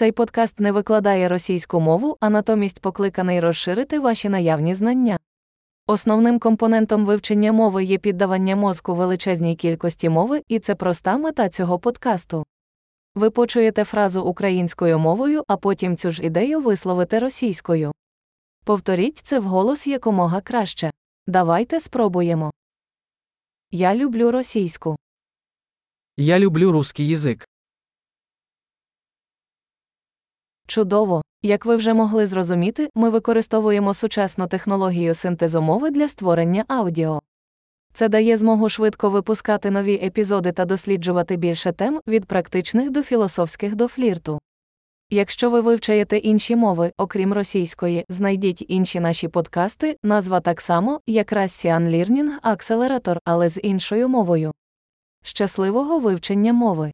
Цей подкаст не викладає російську мову, а натомість покликаний розширити ваші наявні знання. Основним компонентом вивчення мови є піддавання мозку величезній кількості мови, і це проста мета цього подкасту. Ви почуєте фразу українською мовою, а потім цю ж ідею висловите російською. Повторіть це вголос якомога краще. Давайте спробуємо. Я люблю російську. Я люблю русский язык. Чудово! Як ви вже могли зрозуміти, ми використовуємо сучасну технологію синтезу мови для створення аудіо. Це дає змогу швидко випускати нові епізоди та досліджувати більше тем від практичних до філософських до флірту. Якщо ви вивчаєте інші мови, окрім російської, знайдіть інші наші подкасти, назва так само, як Russian Learning Accelerator, але з іншою мовою. Щасливого вивчення мови!